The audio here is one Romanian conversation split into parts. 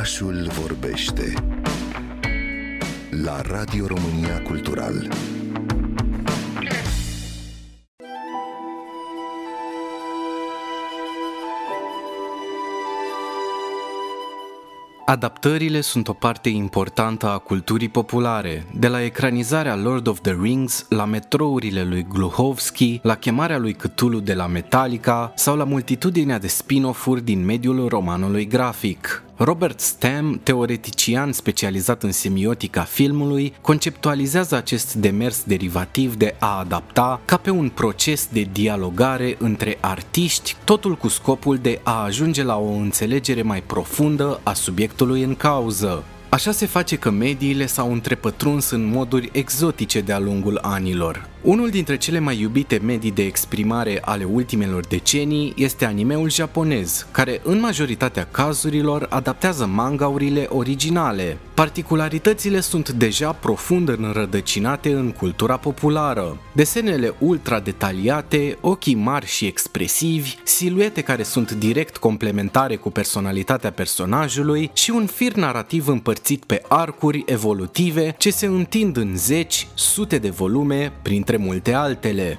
Orașul vorbește la Radio România Cultural. Adaptările sunt o parte importantă a culturii populare, de la ecranizarea Lord of the Rings, la metrourile lui Gluhovski, la chemarea lui Cthulhu de la Metallica sau la multitudinea de spin-off-uri din mediul romanului grafic. Robert Stam, teoretician specializat în semiotica filmului, conceptualizează acest demers derivativ de a adapta ca pe un proces de dialogare între artiști, totul cu scopul de a ajunge la o înțelegere mai profundă a subiectului în cauză. Așa se face că mediile s-au întrepătruns în moduri exotice de-a lungul anilor. Unul dintre cele mai iubite medii de exprimare ale ultimelor decenii este animeul japonez, care în majoritatea cazurilor adaptează mangaurile originale. Particularitățile sunt deja profund înrădăcinate în cultura populară. Desenele ultra detaliate, ochii mari și expresivi, siluete care sunt direct complementare cu personalitatea personajului și un fir narrativ împărțit pe arcuri evolutive ce se întind în zeci, sute de volume, printre printre multe altele.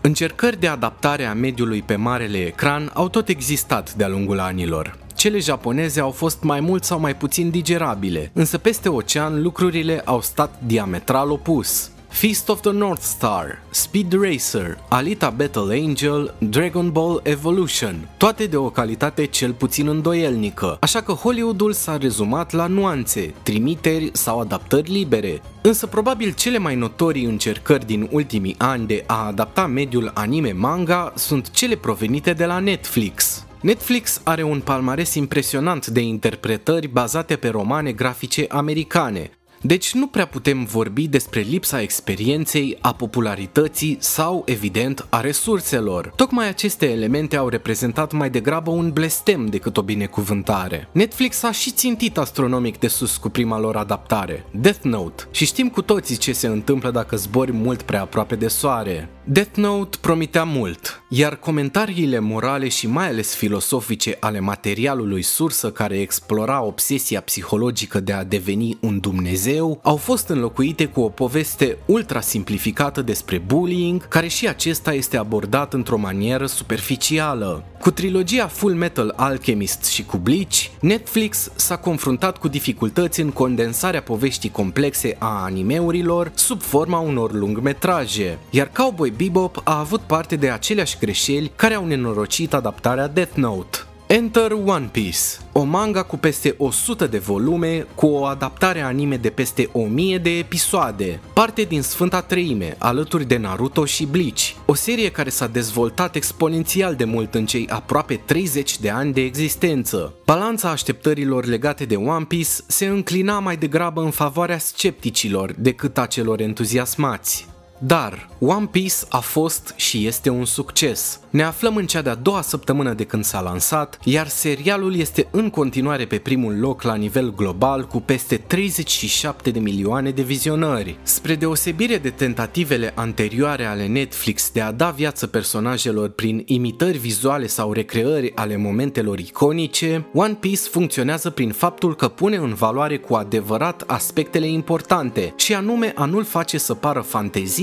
Încercări de adaptare a mediului pe marele ecran au tot existat de-a lungul anilor. Cele japoneze au fost mai mult sau mai puțin digerabile, însă peste ocean lucrurile au stat diametral opus. Feast of the North Star, Speed Racer, Alita Battle Angel, Dragon Ball Evolution, toate de o calitate cel puțin îndoielnică, așa că Hollywoodul s-a rezumat la nuanțe, trimiteri sau adaptări libere. Însă probabil cele mai notorii încercări din ultimii ani de a adapta mediul anime-manga sunt cele provenite de la Netflix. Netflix are un palmares impresionant de interpretări bazate pe romane grafice americane, deci nu prea putem vorbi despre lipsa experienței, a popularității sau, evident, a resurselor. Tocmai aceste elemente au reprezentat mai degrabă un blestem decât o binecuvântare. Netflix a și țintit astronomic de sus cu prima lor adaptare, Death Note, și știm cu toții ce se întâmplă dacă zbori mult prea aproape de soare. Death Note promitea mult, iar comentariile morale și mai ales filosofice ale materialului sursă care explora obsesia psihologică de a deveni un Dumnezeu au fost înlocuite cu o poveste ultra simplificată despre bullying, care și acesta este abordat într-o manieră superficială. Cu trilogia Full Metal Alchemist și cu Bleach, Netflix s-a confruntat cu dificultăți în condensarea poveștii complexe a animeurilor sub forma unor lungmetraje, iar Cowboy Bebop a avut parte de aceleași greșeli care au nenorocit adaptarea Death Note. Enter One Piece, o manga cu peste 100 de volume, cu o adaptare anime de peste 1000 de episoade, parte din Sfânta Treime, alături de Naruto și Bleach, o serie care s-a dezvoltat exponențial de mult în cei aproape 30 de ani de existență. Balanța așteptărilor legate de One Piece se înclina mai degrabă în favoarea scepticilor decât a celor entuziasmați. Dar One Piece a fost și este un succes. Ne aflăm în cea de-a doua săptămână de când s-a lansat, iar serialul este în continuare pe primul loc la nivel global cu peste 37 de milioane de vizionări. Spre deosebire de tentativele anterioare ale Netflix de a da viață personajelor prin imitări vizuale sau recreări ale momentelor iconice, One Piece funcționează prin faptul că pune în valoare cu adevărat aspectele importante și anume a nu-l face să pară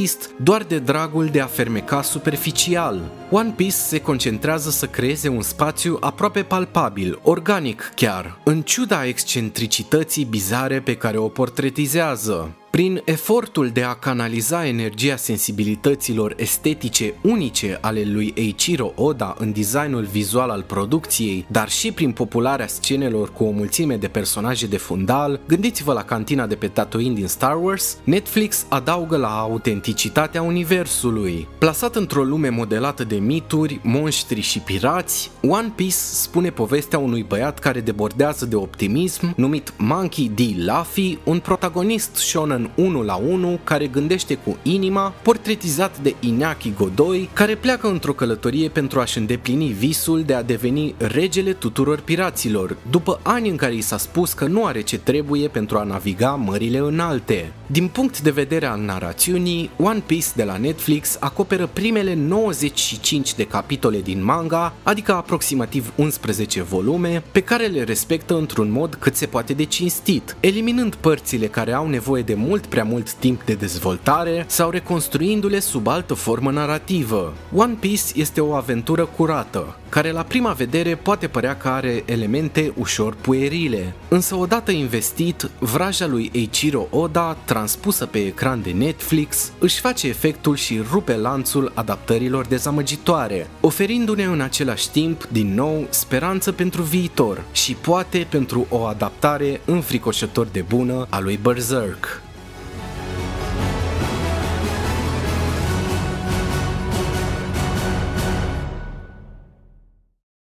fantezist doar de dragul de a fermeca superficial. One Piece se concentrează să creeze un spațiu aproape palpabil, organic chiar, în ciuda excentricității bizare pe care o portretizează. Prin efortul de a canaliza energia sensibilităților estetice unice ale lui Eiichiro Oda în designul vizual al producției, dar și prin popularea scenelor cu o mulțime de personaje de fundal, gândiți-vă la cantina de pe Tatooine din Star Wars, Netflix adaugă la autenticitatea universului. Plasat într-o lume modelată de mituri, monștri și pirați, One Piece spune povestea unui băiat care debordează de optimism, numit Monkey D. Luffy, un protagonist shonen un 1 la 1 care gândește cu inima, portretizat de Inaki Godoy, care pleacă într-o călătorie pentru a-și îndeplini visul de a deveni regele tuturor piraților, după ani în care i s-a spus că nu are ce trebuie pentru a naviga mările înalte. Din punct de vedere al narațiunii, One Piece de la Netflix acoperă primele 95 de capitole din manga, adică aproximativ 11 volume, pe care le respectă într-un mod cât se poate de cinstit, eliminând părțile care au nevoie de mult prea mult timp de dezvoltare sau reconstruindu-le sub altă formă narrativă. One Piece este o aventură curată, care la prima vedere poate părea că are elemente ușor puerile, însă odată investit, vraja lui Eiichiro Oda, transpusă pe ecran de Netflix, își face efectul și rupe lanțul adaptărilor dezamăgitoare, oferindu-ne în același timp, din nou, speranță pentru viitor și poate pentru o adaptare înfricoșător de bună a lui Berserk.